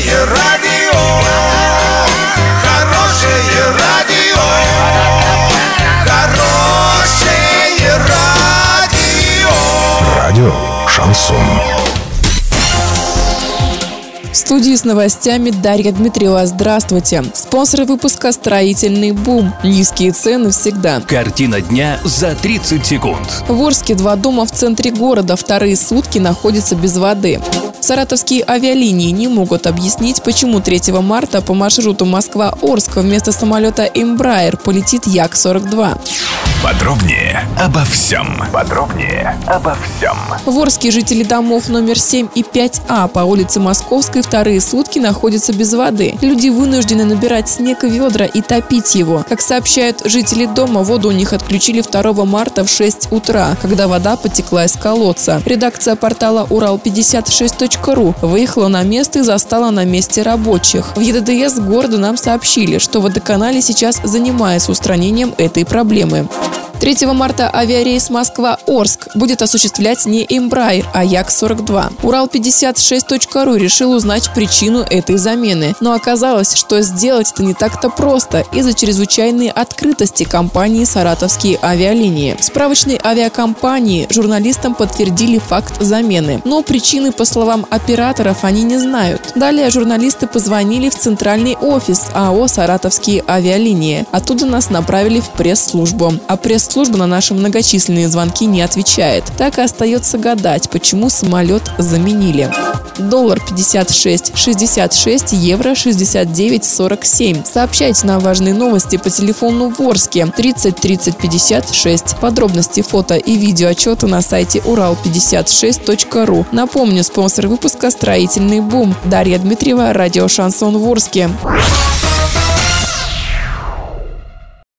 Хорошее радио, хорошее радио, хорошее радио. Радио Шансон. В студии с новостями Дарья Дмитриева. Здравствуйте. Спонсоры выпуска «Строительный бум». Низкие цены всегда. Картина дня за 30 секунд. В Орске два дома в центре города вторые сутки находятся без воды. Саратовские авиалинии не могут объяснить, почему 3 марта по маршруту Москва-Орск вместо самолета Embraer полетит Як-42. Подробнее обо всем. Подробнее обо всем. В жители домов номер 7 и 5А по улице Московской вторые сутки находятся без воды. Люди вынуждены набирать снег в ведра и топить его. Как сообщают жители дома, воду у них отключили 2 марта в 6 утра, когда вода потекла из колодца. Редакция портала Урал56.ру выехала на место и застала на месте рабочих. В ЕДДС города нам сообщили, что водоканале сейчас занимается устранением этой проблемы. 3 марта авиарейс Москва-Орск будет осуществлять не Embraer, а Як-42. Урал56.ру решил узнать причину этой замены, но оказалось, что сделать это не так-то просто из-за чрезвычайной открытости компании «Саратовские авиалинии». В справочной авиакомпании журналистам подтвердили факт замены, но причины, по словам операторов, они не знают. Далее журналисты позвонили в центральный офис АО «Саратовские авиалинии». Оттуда нас направили в пресс-службу. А пресс Служба на наши многочисленные звонки не отвечает. Так и остается гадать, почему самолет заменили. Доллар 56 66, евро 69 47. Сообщайте нам важные новости по телефону в Орске 30 30 56. Подробности фото и видео отчета на сайте урал56.ру. Напомню, спонсор выпуска «Строительный бум». Дарья Дмитриева, радио «Шансон Ворске».